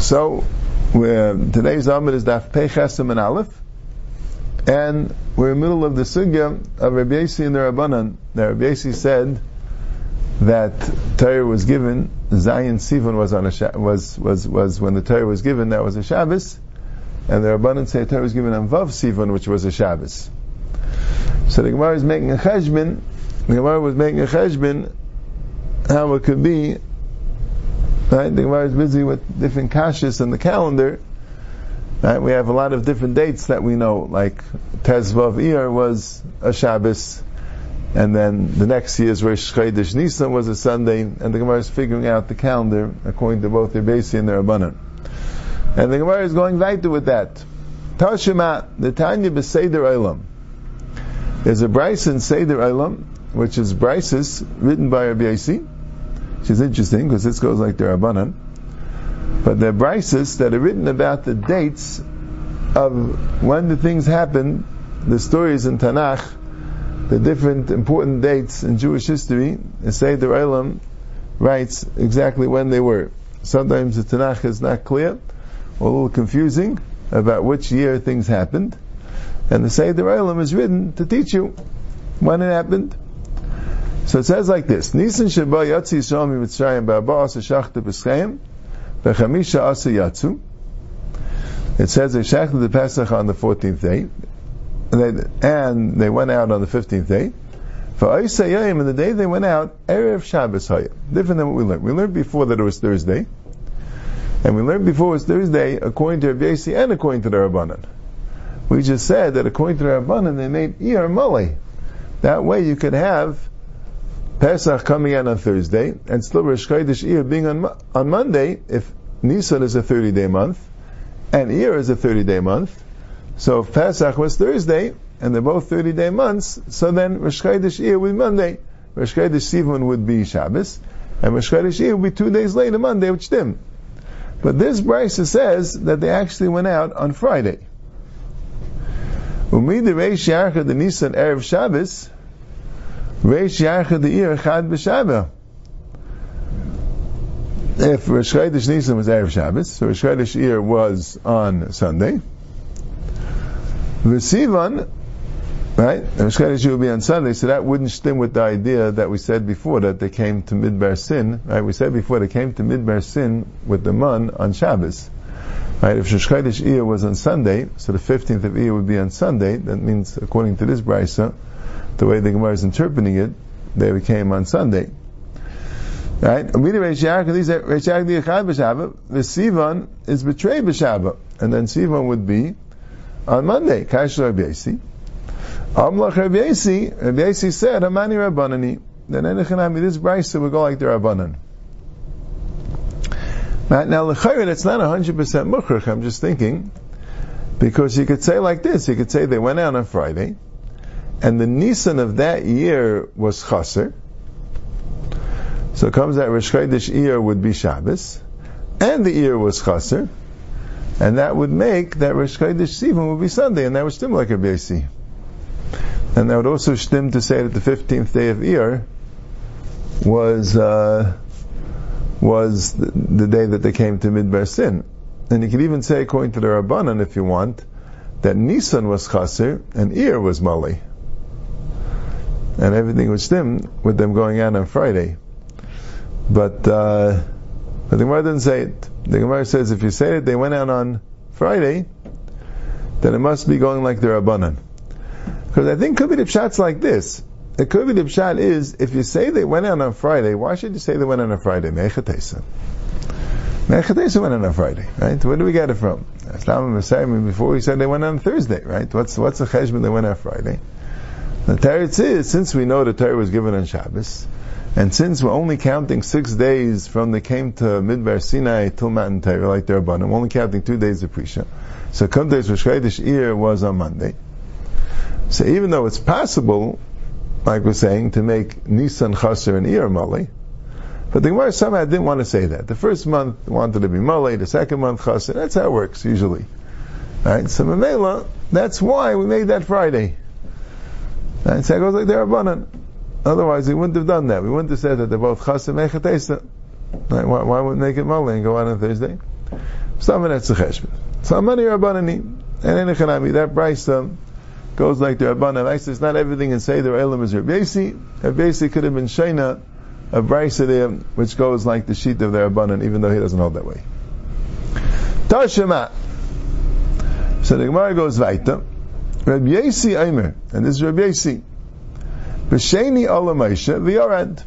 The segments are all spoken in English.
So, today's Amud is Daf Pechasim and Aleph, and we're in the middle of the sugya of Rabbi Yossi and the Rabbanan. Now, Rabbi Yossi said that Torah was given, Zayin Sivan was on a was was was when the Torah was given, that was a Shabbos, and the Rabbanan say Torah was given on Vav Sivan, which was a Shabbos. So the Gemara is making a cheshbon. The Gemara was making a cheshbon how it could be Right? The Gemara is busy with different kashas in the calendar. Right? We have a lot of different dates that we know, like Tezvav Iyar was a Shabbos, and then the next year's Rosh Chodesh Nisan was a Sunday, and the Gemara is figuring out the calendar according to both their Basi and their Rabbanan. And the Gemara is going weiter with that. Tashima, the Tanya Beseder Olam. There's a Bryce in Seder Olam, which is Bryces written by Rabbi Yossi, which is interesting because this goes like the Rabbanan. But the brises that are written about the dates of when the things happened, the stories in Tanakh, the different important dates in Jewish history, and say the writes exactly when they were. Sometimes the Tanakh is not clear, or a little confusing about which year things happened. And the Seder Olam is written to teach you when it happened. So it says like this: Nisan sheba Yisrael mitzrayim asa. It says they shachted the Pesach on the 14th day, and they, and they went out on the 15th day. For Yayim, and the day they went out, Erev Shabbos Hayim. Different than what we learned. We learned before that it was Thursday. And we learned before it was Thursday according to Rabbi and according to the Rabbanan. We just said that according to the Rabbanan, they made Iyar Mali. That way you could have Pesach coming out on Thursday, and still Rosh Chodesh Iyar being on, on Monday, if Nisan is a 30 day month, and Iyar is a 30 day month, so if Pesach was Thursday, and they're both 30 day months, so then Rosh Chodesh Iyar would be Monday, Rosh Chodesh Sivan would be Shabbos, and Rosh Chodesh Iyar would be two days later, Monday, which dim. But this Brisa says that they actually went out on Friday. Umid Reish Yarcha the Nisan Erev Shabbos, If Rosh Chodesh Nisan was Erev Shabbos, so Rosh Chodesh Ir was on Sunday. V'Sivan, right? Rosh Chodesh would be on Sunday, so that wouldn't stem with the idea that we said before that they came to Midbar Sin, right? We said before they came to Midbar Sin with the Mun on Shabbos. Right, if Rosh Chodesh Ir was on Sunday, so the 15th of Ir would be on Sunday, that means, according to this brisa, the way the Gemara is interpreting it, they became on Sunday. Right? The Sivan is betrayed b'Shabbat, and then Sivan would be on Monday. Kash Rabbi Yasi. Amlach Rabbi Yasi, Rabbi Yasi said, Hamani Rabbanani. Then Enechanami, this Brisa would go like the Rabbanan. Right, now, l'chayr, that's not 100% mukhrach, I'm just thinking, because you could say like this, you could say they went out on Friday, and the Nisan of that year was Chaser. So it comes that Rosh Chodesh year would be Shabbos, and the year was Chaser, and that would make that Rosh Chodesh Sivan would be Sunday, and that would stem like a BAC. And that would also stem to say that the 15th day of Iyar was, uh, was the, the, day that they came to Midbar Sin. And you could even say, according to the Rabbanan, if you want, that Nisan was Chaser and Iyar was Mali and everything was stem with them going out on Friday. But, uh, but the Gemara didn't say it. The Gemara says if you say it, they went out on Friday, then it must be going like the Rabbanan. Because I think could be the pshat's like this. It could be the pshat is, if you say they went out on Friday, why should you say they went out on Friday? Mechatesa. Mechatesa went out on Friday, right? Where do we get it from? Islam and Messiah, before we said they went on Thursday, right? What's, what's the cheshbon they went on Friday? The Teretz is, since we know the Torah was given on Shabbos, and since we're only counting six days from the came to Midbar Sinai till Matan Torah, like the Rabbanim, we're only counting two days of Prisha. So Kuntes Rosh Iyar was on Monday. So even though it's possible, like we're saying, to make Nisan Chaser and Iyar Mali, but the Gemara somehow didn't want to say that. The first month wanted to be Mali, the second month Chaser. That's how it works usually. Right? So Mamela, that's why we made that Friday. And so it goes like they're Rabbanan. Otherwise, he wouldn't have done that. We wouldn't have said that they're both Chas and Mechatesa. Right? Why, why would make it Mali and go out on Thursday? Stam that's the cheshbon. So money rabbanani, and in enechanami. That brisa um, goes like the rabbanan. I says not everything in Seder Elam is Rabbi Rabbi could have been Shaina, a brisa there, which goes like the sheet of the rabbanan, even though he doesn't hold that way. Tashema. So the Gemara goes weiter. Rabbi Yesi Eimer, and this is Rabbi Yesi. B'sheni Ola Moshe v'yorad.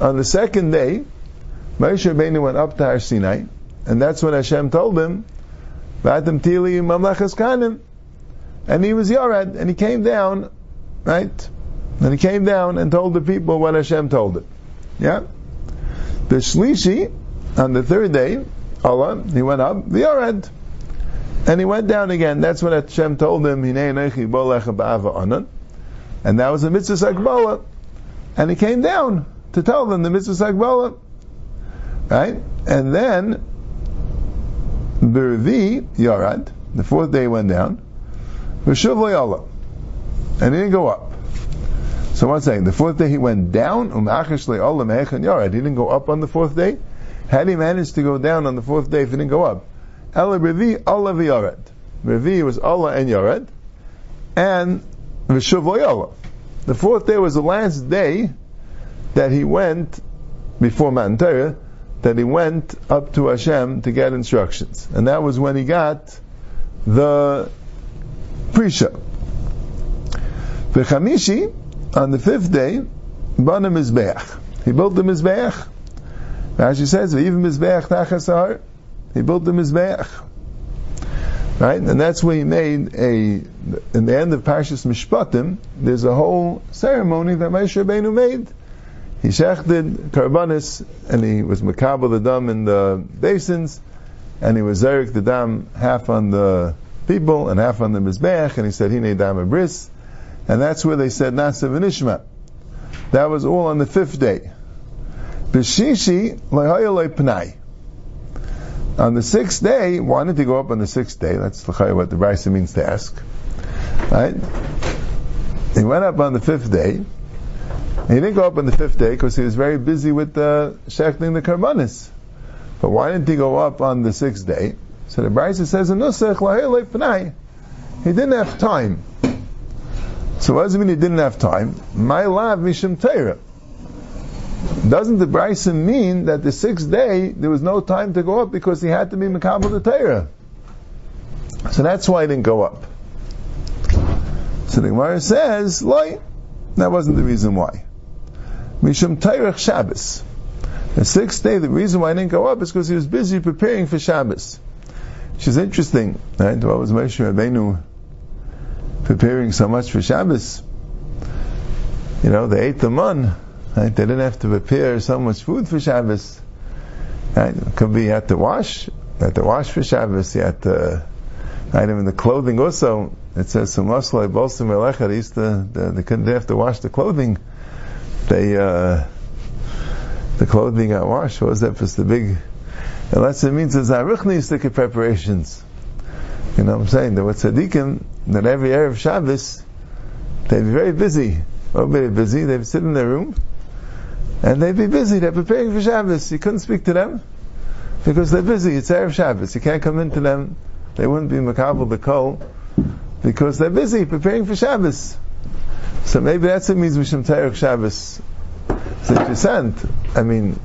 On the second day, Moshe Rabbeinu went up to Har Sinai, and that's when Hashem told him, V'atem tili mamlechas kanim. And he was Yorad, and he came down, right? And he came down and told the people what Hashem told him. Yeah? The on the third day, Allah, he went up, the Yorad. And he went down again. That's when Hashem told him, And that was the mitzvah sakbala. And he came down to tell them the mitzvah sakbala. Right? And then, Birvi Yarad, the fourth day went down, V'shuv Allah. And he didn't go up. So what's saying? The fourth day he went down, um, Yarad. He didn't go up on the fourth day. Had he managed to go down on the fourth day if he didn't go up? Ela Revi, Allah v'Yared. Revi was Allah and Yared. And V'shuv The fourth day was the last day that he went before Matan Torah, that he went up to Hashem to get instructions. And that was when he got the Prisha. V'chamishi, on the fifth day, Bana Mizbeach. He built the Mizbeach. As he says, even Mizbeach Tachasar, he built the Mizbeach. Right? And that's where he made a, in the end of Parshas Mishpatim, there's a whole ceremony that Moshe Rabbeinu made. He shechted karbanis, and he was makabel the dam in the basins, and he was zerik the dam half on the people and half on the mizbeach, and he said hine dam bris, and that's where they said nasa v'nishma. That was all on the fifth day. B'shishi lehoyalei pnai. On the sixth day, why didn't he go up on the sixth day? That's what the Brisa means to ask. Right? He went up on the fifth day. He didn't go up on the fifth day because he was very busy with uh, shechting the karbanis. But why didn't he go up on the sixth day? So the Brisa says in Nusach He didn't have time. So what does it mean he didn't have time? My love mishim Torah. Doesn't the Brisa mean that the sixth day there was no time to go up because he had to be Makabal the Torah? So that's why he didn't go up. So the Gemara says, Loi, that wasn't the reason why. Mishum Tayrach Shabbos. The sixth day, the reason why he didn't go up is because he was busy preparing for Shabbos. Which is interesting, right? What was Moshe Rabbeinu preparing so much for Shabbos? You know, the eighth of mun. Right? They didn't have to prepare so much food for Shabbos. Right? It could be you had to wash. You had to wash for Shabbos. You had to, right? in the clothing also, it says, Sumaslai Bolsim Elecha, they used to, they couldn't have to wash the clothing. They, uh, the clothing got washed. What was that? Just the big, unless it means it's Aruchnistic preparations. You know what I'm saying? There were tzaddikim that every Erev Shabbos, they'd be very busy. Everybody busy. They'd sit in their room, and they'd be busy. They're preparing for Shabbos. You couldn't speak to them because they're busy. It's Erev Shabbos. You can't come into them. They wouldn't be makabel the kol because they're busy preparing for Shabbos. So maybe that's what means Mishim Terech Shabbos. It's interesting. I mean,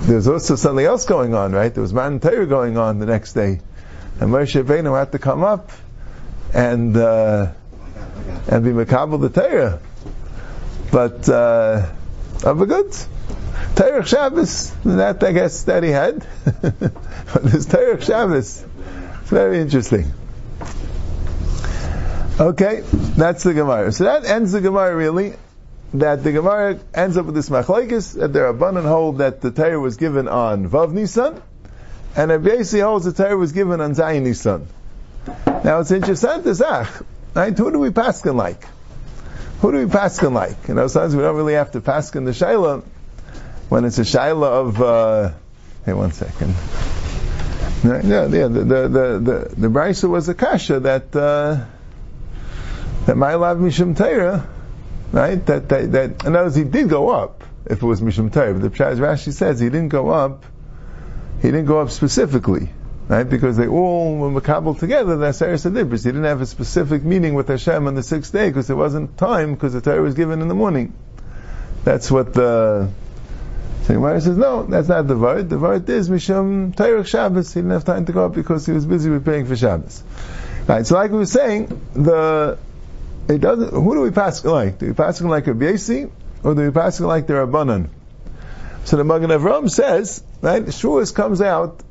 there's also something else going on, right? There was Man Torah going on the next day, and Moshe Rabbeinu had to come up and uh, and be makabel the Torah. But uh, of a good. Terech Shabbos, that I guess that he had. but this Terech Shabbos, it's very interesting. Okay, that's the Gemara. So that ends the Gemara really. That the Gemara ends up with this machlekes that there are abundant hold that the Torah was given on Vav Nisan, and Rabbi holds the Torah was given on Zayin Nisan. Now it's interesting say, right? Who do we paskin like? Who do we paskin like? You know, sometimes we don't really have to paskin the shaila when it's a shaila of. Uh, hey, one second. Yeah, yeah, the the the the, the brisa was a kasha that uh, that my love mishum Torah, right? That that that. In other words, he did go up if it was mishum Torah. But the Pshaz Rashi says he didn't go up. He didn't go up specifically. Right? Because they all were makabel together, the Aseret Adibris. He didn't have a specific meeting with Hashem on the sixth day because there wasn't time because the Torah was given in the morning. That's what the so Gemara says, no, that's not the word. The word is Mishum Torah Shabbos. He didn't have time to go up because he was busy preparing for Shabbos. Right, so like we were saying, the it doesn't. Who do we pass like? Do we pass like a Yesi, or do we pass like the Rabbanan? So the Magen Avram says, right, Shavuos comes out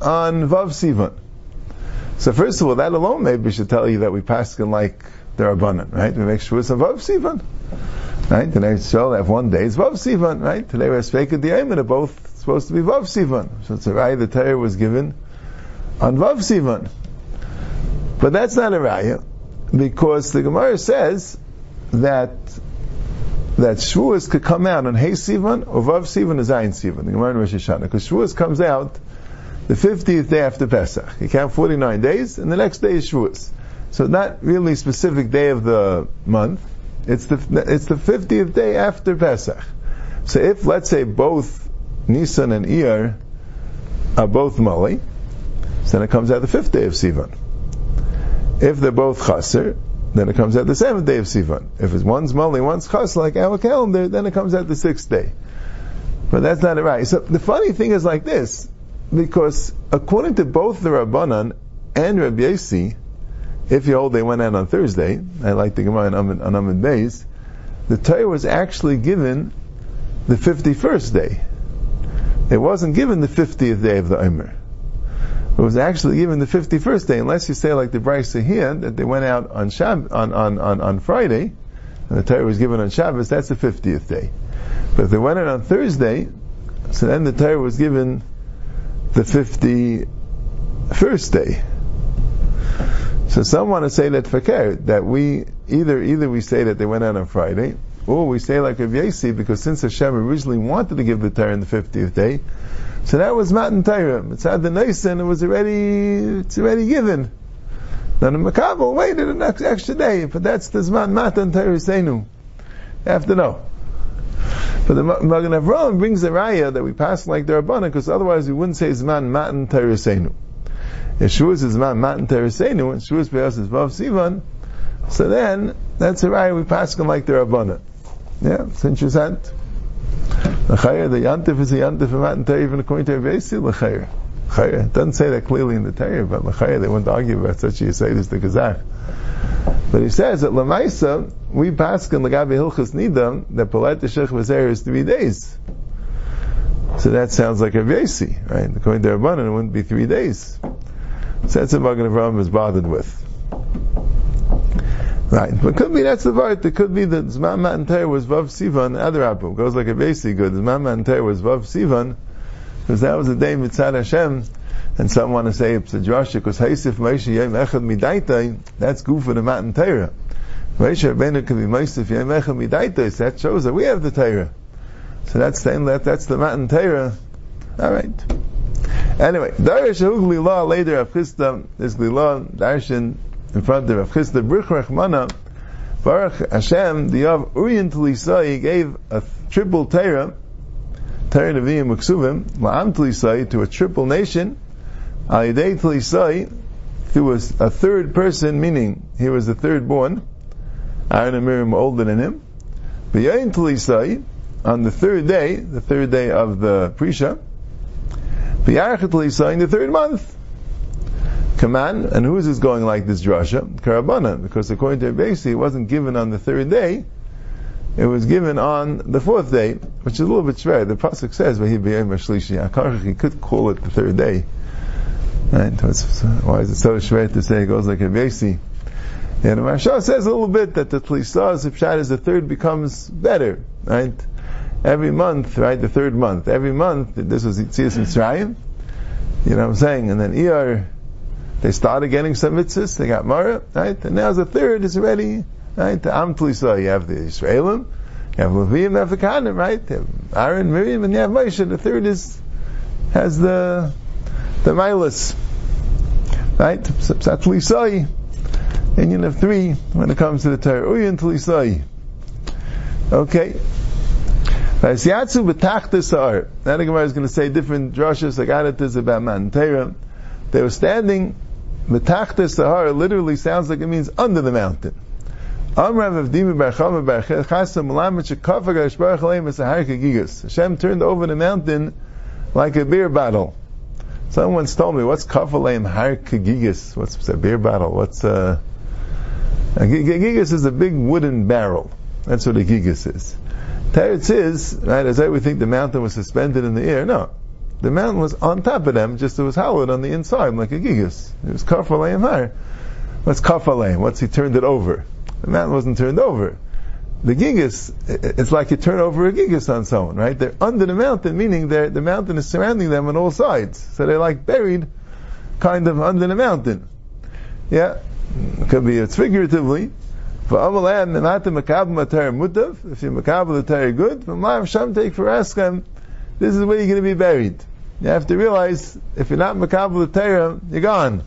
on Vav Sivan. So first of all, that alone maybe should tell you that we pass like the Rabbanan, right? We make Shavuos on Vav Sivan. Right? Today show have one day is Vav Sivan, right? Today we're speaking the Ayman, they're both supposed to be Vav Sivan. So it's a right, the Torah was given on Vav Sivan. But that's not a raya, because the Gemara says that that Shavuos could come out on Hey Sivan or Vav Sivan or Zayin Sivan, the Gemara in Rosh Hashanah, because Shavuos comes out the 50th day after Pesach. You count 49 days, and the next day is Shavuos. So not really specific day of the month, it's the, it's the 50th day after Pesach. So if, let's say, both Nisan and Iyar are both Mali, so then it comes out the fifth day of Sivan. If they're both chaser, then it comes out the seventh day of Sivan. If it's one's Mali, one's chaser, like our calendar, then it comes out the sixth day. But that's not right. So the funny thing is like this, because according to both the Rabbanan and Rabbi Yossi, if you hold they went out on Thursday, I like the Gemara on Amud Beis, the Torah was actually given the 51st day. It wasn't given the 50th day of the Omer. It was actually given the 51st day, unless you say like the Brisa here, that they went out on, Shab- on, on, on, on Friday, and the Torah was given on Shabbos, that's the 50th day. But if they went out on Thursday, so then the Torah was given the 51st day. So some want to say that fakir, that we, either, either we say that they went out on Friday, or we say like Rav Yasi, because since Hashem originally wanted to give the Torah on the 50th day, so that was Matan Torah. It's had the Nisan, it was already, it's already given. Then the Makabal waited an extra day, but that's the Zman Matan Torah Seinu. You have to know. But the Magen Avraham brings the raya that we pass like the Rabbanah, because otherwise we wouldn't say Zman Matan Torah Seinu. If Shavuos is Zman Matan Torah Seinu, and Shavuos Be'as is Vav Sivan, so then, that's a raya we pass like the Rabbanah. Yeah, it's interesting. L'chayr, the yantif is a yantif of Matan even according to Rebbeisi, l'chayr. L'chayr. It doesn't say that clearly in the Torah, but l'chayr, they wouldn't argue about such a say this to Kazakh. But he says that Lamaisa, we pass in Lagabi Hilchas Nidam, that Palat Shech Vazer is three days. So that sounds like a Vyesi, right? According to Rabbanan, it wouldn't be three days. So that's what Magen Avraham is bothered with. Right, but could be that's the part. It could be that Zman Matan was Vav Sivan. Other Abu goes like a basic good. Zman Matan was Vav Sivan because that was the day Mitzad Hashem. And some want to say it's a Joshua because Haisif Moshe Yom Echad Midaitai. That's good for the Matan Torah. Moshe Rabbeinu can be Moshe Yom Echad Midaitai. So that shows that we have the Torah. So that's the that that's the Matan Torah. All right. Anyway, Darish Glila later of Chisda, this Glila Darshan in front of Rav Brich Rachmana, Baruch Hashem, the of Urian Tlisai gave a triple Torah, Torah Nevi'im Uksuvim, La'am Tlisai, to a triple nation, Alidei Tlisai, through a, a third person, meaning he was the third born, Aaron and Miriam were older than him, B'yayin Tlisai, on the third day, the third day of the Prisha, B'yarchet Tlisai, in the third month, Kaman, and who is this going like this drasha? Karabana, because according to Abesi, it wasn't given on the third day, it was given on the fourth day, which is a little bit shver. The pasuk says, he could call it the third day. Right? Uh, why is it so shver to say it goes like Abesi? And the Maharsha says a little bit that the Tlisah, Pshat, is the third becomes better, right? Every month, right, the third month, every month, this was Yitzias Mitzrayim, you know what I'm saying? And then Iyar, they started getting some mitzvahs, they got Mara, right? And now the third is already, right? The Am Tlisah, you have the Israelim, you have Levium, you have the Kanim, right? You have Aaron, Miriam, and you have Moshe. The third is, has the, the Milas, right? Psat Tlisah, Indian of three when it comes to the Torah. Uyin Tlisah. Okay. Vaysyatsu b'tachta sa'ar. Now the Gemara is going to say different drashas, like Adatas about Matan Torah. They were standing, Sahara literally sounds like it means under the mountain. Hashem turned over the mountain like a beer bottle. Someone once told me, what's kafaleim har kagigas? What's a beer bottle? What's uh, a, a gigas is a big wooden barrel. That's what a gigas is. Teretz is, right, as I would think the mountain was suspended in the air. No. The mountain was on top of them, just it was hollowed on the inside, like a gigas. It was kafaleim har. What's kafaleim? What's he turned it over? The mountain wasn't turned over the gigas, it's like you turn over a gigas on someone, right? They're under the mountain, meaning the mountain is surrounding them on all sides. So they're like buried kind of under the mountain. Yeah? It could be it's figuratively. For Amalam, Mutav, if you the Torah good, from Sham take for Askam, this is where you're going to be buried. You have to realize, if you're not the Torah, you're gone.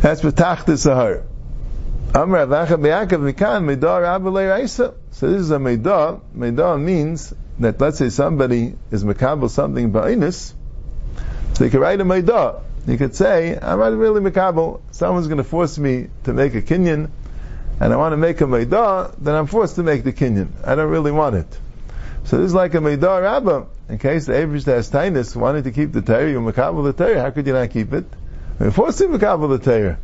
That's B'tach Sahar. So this is a Meidah. Meidah means that let's say somebody is Makabal something Ba'inus, so you can write a Meidah. You could say, I'm not really Makabal, someone's going to force me to make a Kinyan, and I want to make a Meidah, then I'm forced to make the Kinyan. I don't really want it. So this is like a Meidah Rabbah. In case the has Tainus wanted to keep the Torah, you Makabal the Torah, how could you not keep it? You're forced to the Torah.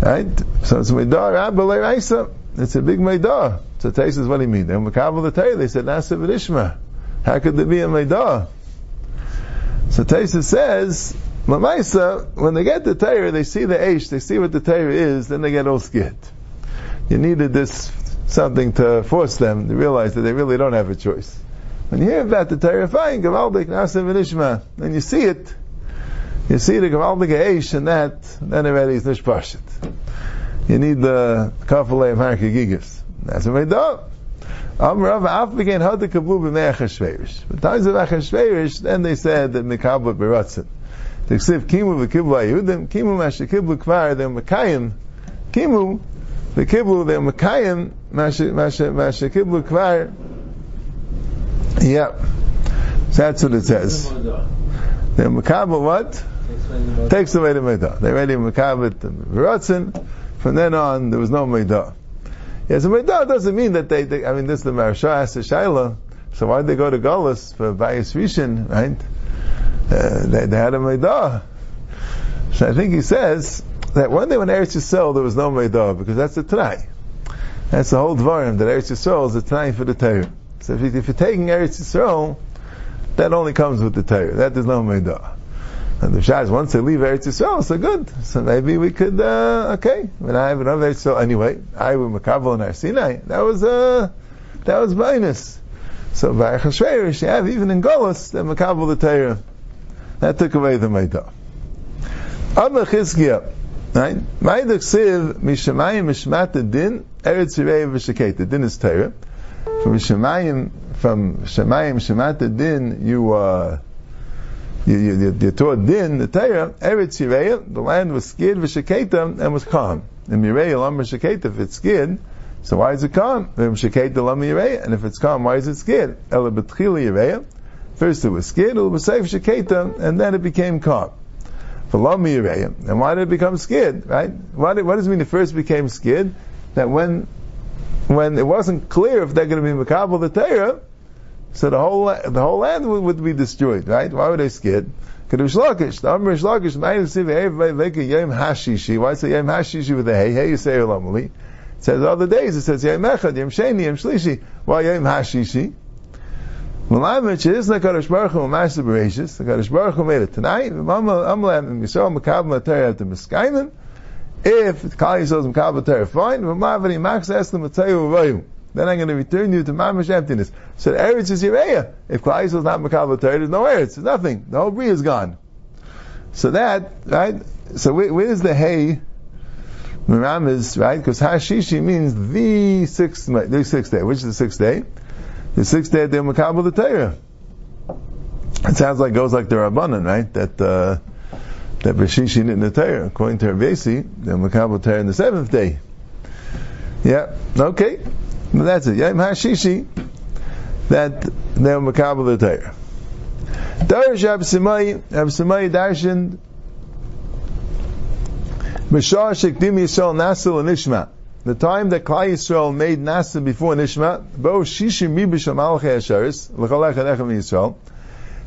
Right? So it's Meidah Rabba Raisa. It's a big Meidah. So Tais is what he mean. They Makabal the Torah, they said Nasa V'Ishma. How could there be a Meidah? So Taisa says, Lamaisa, when they get the Torah, they see the Aish, they see what the Torah is, then they get all scared. You needed this something to force them to realize that they really don't have a choice. When you hear about the Torah, fine, Gavaldik, Nasa V'Ishma, then you see it, you see the Gavaldik Aish and that, then already is Nishpashit. You need the Kafalei of Harkagigas. That's what we do. Am Rav Af began how to kabu b'mei Achashverosh. But times of Achashverosh, then they said that Mekabel beratzin. The Ksiv Kimu v'Kiblu Ayudim, Kimu Mashakiblu Kvar, they're Mekayim, Kimu, the Kiblu, they're Mekayim, Mashakiblu Kvar. Yep. That's what it says. They're Mekabel what? Takes away the midah. They already makabit v'ratzin. From then on, there was no midah. Yes, a midah doesn't mean that they, they I mean, this is the Maharsha asked Shaila, so why did they go to Golis for Bayis Rishon, right? Uh, they, they had a midah. So I think he says that when they went to Eretz Yisrael, there was no midah, because that's the Tanai. That's the whole Dvarim, that Eretz Yisrael is the Tanai for the Torah. So if, you, if you're taking Eretz Yisrael, that only comes with the Torah. That is no midah. And the Shah once they leave Eretz Yisrael, so good. So maybe we could, uh, okay, when I have another Eretz Yisrael, anyway, I with Makabal and Arsinai, that was, uh, that was minus. So by Achashverosh, you have even in Golos, the Makabal the Torah. That took away the Meidah. Abba Chizkiah, right? Ma'idach Siv, Mishamayim Mishmat Din, Eretz Yirei V'Sheketa. Din is Torah. From Mishamayim, from Shemayim Shemat Din, you, uh, you, you, you taught din, the Torah, Eretz Yireya, the land was scared v'sheketa and was calm. And Yireya, lam v'sheketa, if it's scared, so why is it calm? V'sheketa lam Yireya, and if it's calm, why is it scared? Ela b'tchila Yireya, first it was scared, ela b'seif sheketa, and then it became calm. For lam Yireya, and why did it become scared, right? What, what does it mean it first became scared? That when, when it wasn't clear if they're going to be Makabal the Torah, so the whole the whole land would, would be destroyed, right? Why were they scared? Kadush Lakish, the Amr Lakish, Yom Hashishi. Why say Yom Hashishi with the hey? Hey, you say Olamali. It says other days, it says Yom Echad, Yom Sheni, Yom Shlishi. Why Yom Hashishi? Malamich is the Kadosh Baruch Hu Master Bereshis. The Kadosh Baruch Hu made it tonight. Amlam and Yisrael Makab Matar at the Miskainim. If Kali says Makab Matar, fine. Malavani Max asked to tell you then I'm going to return you to mamish emptiness. So the Eretz is Yireya. If Klal is not Makabal there's no Eretz, there's nothing. The whole Bria is gone. So that, right, so where, where's the hay? Miram is, right, because Hashishi means the sixth, the sixth day. Which is the sixth day? The sixth day they're Makabal the Torah. It sounds like, goes like the Rabbanan, right, that, uh, that Bashishi in the Torah. According to Rabbi they're Makabal Torah in the seventh day. Yeah, okay. That's it. Yom HaShishi, that they're Makabal the Torah. Darish Absimai, Absimai Darshan, Mashar Shekdim Yisrael Nasil and. The time that Klai Yisrael made Nasa before Nishma, Bo Shishim Mibish Malachei Asheris, L'chalech Alechem Yisrael,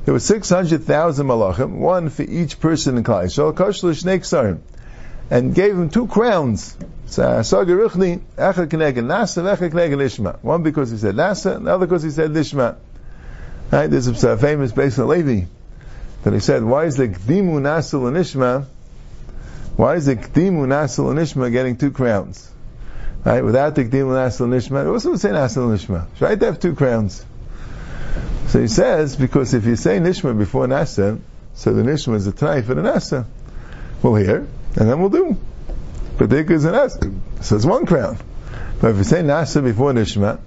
there were 600,000 malachim, one for each person in Klai Yisrael, Kosh L'shnei Ksarim, and gave him two crowns. One because he said Nasa, the other because he said Nishma. Right? There's a famous Beis Levi that he said, why is the Gdimu Nasil and Nishma, why is the Gdimu Nasil and Nishma getting two crowns? Right? Without the Gdimu Nasil and Nishma, it wasn't say Nasil and Nishma. It's right to have two crowns. So he says, because if you say Nishma before Nasa, so the Nishma is a try for the Nasa. We'll hear, and then we'll do. But there is an Nasa. So it's one crown. But if you say Nasa before Nishma,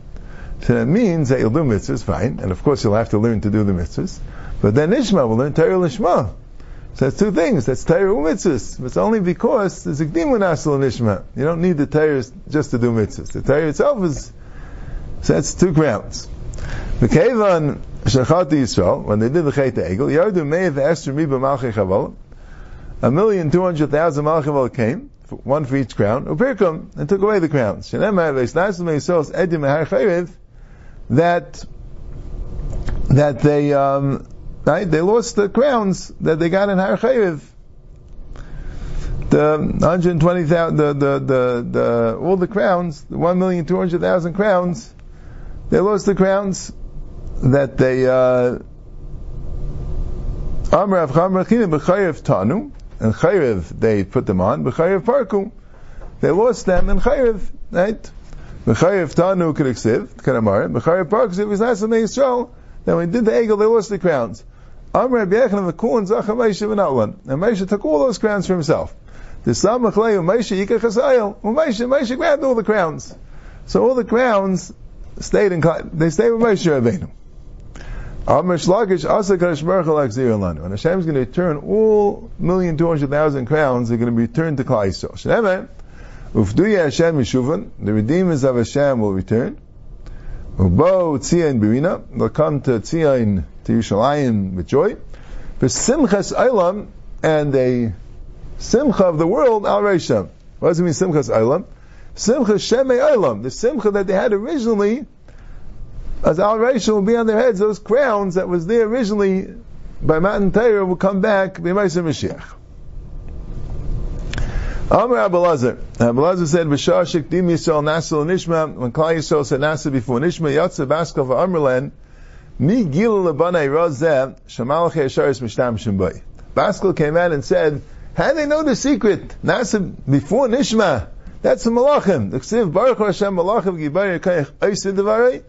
so that means that you'll do mitzvahs, fine, and of course you'll have to learn to do the mitzvahs. But then Nishma will learn Torah Lishma. So that's two things. That's Torah mitzvahs. It's only because there's a Gdimu Nasal Nishma. You don't need the Torah just to do mitzvahs. The Torah itself is, so that's two crowns. The Kevan Shachat Yisrael, when they did the Chet Egel, Yardu Meiv Esther Miba Malchei Chaval, a million two hundred thousand Malchei came, one for each crown, Upirkum, and took away the crowns. That that they um, right they lost the crowns that they got in Har Chayiv. The 120,000, the, the, the, the, all the crowns, the 1,200,000 crowns, they lost the crowns that they, uh, Amr Av B'chayiv Tanu, and Chayiv they put them on, B'chayiv Parku, they lost them in Chayiv, right? B'chayev tanu k'diksiv, k'namar, b'chayev parksiv is not something Yisrael. Then when they did the egel, they lost the crowns. Amr Rabbi Yechon of Akun Zacha Moshe v'Natlan. And Moshe took all those crowns for himself. The Sam Machlei Moshe Yikach Hasayel. Moshe, Moshe grabbed all the crowns. So all the crowns stayed in, they stayed with Moshe Rabbeinu. Amr Shlagish Asa Kadosh Baruch Hu Lakzir And Hashem is going to return all million two hundred thousand crowns. They're going to be returned to Klai Yisrael. Shneimeh. Ufduya Hashem Mishuvan, the redeemers of Hashem will return. Ubo Tzion Birina, they'll come to Tzion, to Yerushalayim with joy. Simchas Eilam, and a Simcha of the world, Al Reisha. What does it mean, Simchas Eilam? Simcha Shemei Eilam, the Simcha that they had originally, as Al Reisha will be on their heads, those crowns that was there originally by Matan Torah will come back, B'Maisa Mashiach. Amr Abelazar. Abelazar said, "B'shar shekdim Yisrael Nasil Nishma." When Klal Yisrael said Nasil before Nishma, Yatsa Baskal for Amrlan, Mi Gil Lebanai Razeh Shamalach Yesharis Mishtam Shemboy. Baskal came out and said, "How do they know the secret? Nasil before Nishma." That's the Malachim. The Ksiv Baruch Hashem Malachim Gibar Yekayich Eisid Devarei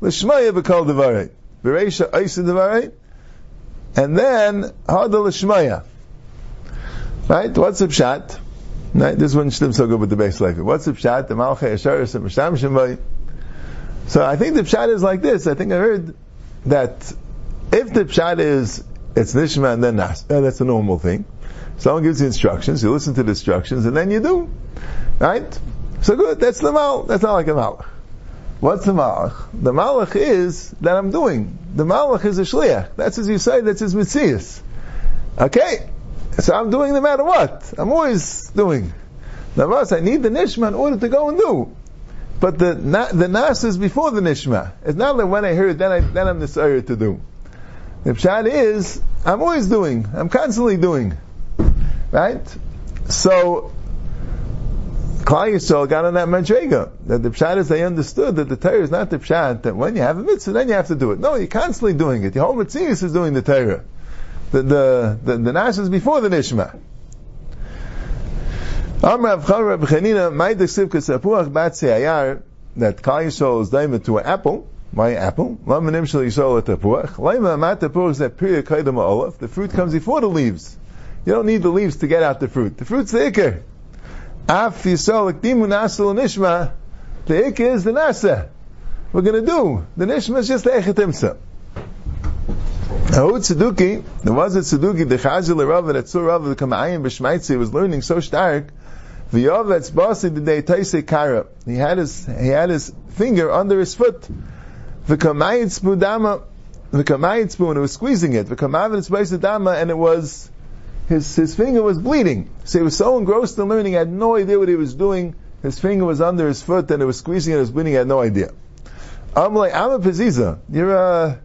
L'Shmaya B'Kol Devarei Bereisha Eisid Devarei and then Hada L'Shmaya. Right? What's the pshat? Right? This one shlim so good with the base life. What's the pshat? The malchay asharis and mishtam shemay. So I think the pshat is like this. I think I heard that if the pshat is it's nishma and then nas, eh, that's a normal thing. Someone gives you instructions, you listen to the instructions, and then you do. Right? So good, that's the mal. That's not like a malach. What's the malach? The malach is that I'm doing. The malach is a shliach. That's as you say, that's his mitzias. Okay, so I'm doing no matter what. I'm always doing. Navas, I need the nishma in order to go and do. But the the nas is before the nishma. It's not that when I hear it, then I then I'm decided to do. The pshat is I'm always doing. I'm constantly doing. Right? So Klal Yisrael got on that madrega. That the pshat is they understood that the Torah is not the pshat that when you have a mitzvah then you have to do it. No, you're constantly doing it. The whole mitzvah is doing the Torah the the the, the Nash is before the Nishma. Amr Avchar Reb Chanina, my desiv kasapuach bat se'ayar, that Kal Yisrael is diamond to an apple, my apple, lama nimshal Yisrael at tapuach, lama mat tapuach is that period kaidam olaf, the fruit comes before the leaves. You don't need the leaves to get out the fruit. The fruit's the ikr. Af Yisrael ekdimu nasal nishma, the ikr is the nasa. We're going to do. The nishma is just the echetimsa. Ahud Tzeduki, there was a Tzeduki, the Chazil Rav, that Tzur Rav, the Kamayim B'Shmaitzi, was learning so stark, V'yovetz Basi the day Taise Kara. He had his, he had his finger under his foot. The V'kamayit Spudama, the kamayit spoon, it was squeezing it, the kamavin dama, and it was, his, his finger was bleeding. So he was so engrossed in learning, he had no idea what he was doing. His finger was under his foot and it was squeezing and it was bleeding, he had no idea. I'm like, I'm a Paziza. You're a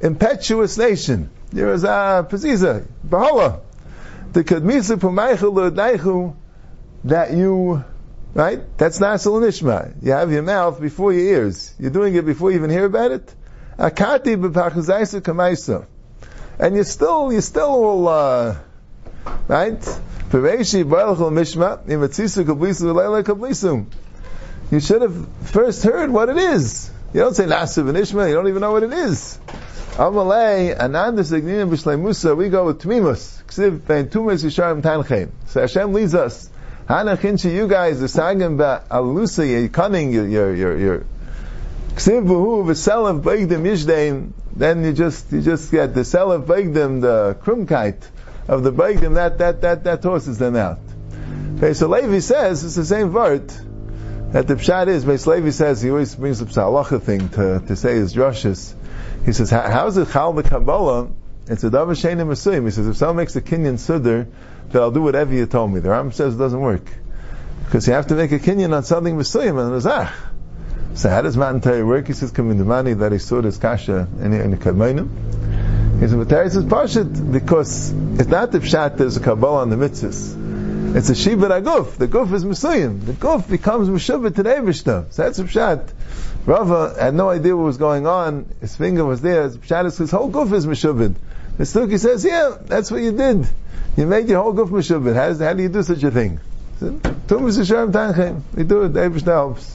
impetuous nation. You're a Paziza. Bahala. The Kadmisa Pumaychu that you Right? That's Nasal Nishma. You have your mouth before your ears. You're doing it before you even hear about it. Akati b'pachazaisa kamaisa. And you're still, you're still all, uh, right? Pereishi b'alachol mishma, imatzisu kablisu v'leila kablisum. You should have first heard what it is. You don't say Nasiv and Ishma, you don't even know what it is. Amalei, Ananda Signinim B'Shleimusa, we go with Tmimus. Ksiv, Ben Tumas Yisharim Tancheim. So Hashem leads us. Hanachinchi, you guys are sagim alusa, you're cunning, you're, you're, you're, you're ksivuhu v'selav beigdim yishdeim, then you just, you just get the selav beigdim, the krumkite of the beigdim, that, that, that, that tosses them out. Okay, so Levi says, it's the same word, that the pshat is, Beis Levi says, he always brings up halacha thing to, to say his drushes. He says, how is it chal the Kabbalah? It's a davar shenim asuyim. He says, if someone makes a kinyan sudder, that I'll do whatever you told me. The Ram says it doesn't work. Because you have to make a kinyan on something Messiah and Razach. So how does Matan Torah work? He says, money that he saw this kasha in the Kadmainim. He says, but Torah says, Pashit, because it's not the Pshat, there's a Kabbalah on the mitzvahs. It's a Shiva Aguf. The Guf is Messiah. The Guf becomes Meshuvah to the Eivishta. So that's a Pshat. Rava had no idea what was going on. His finger was there. Pshat is his whole Guf is Meshuvah. The Stuki says, yeah, that's what you did. You made your whole goof meshubit. How, how do you do such a thing? Tumas Hashem Tanchem. We do it. David helps.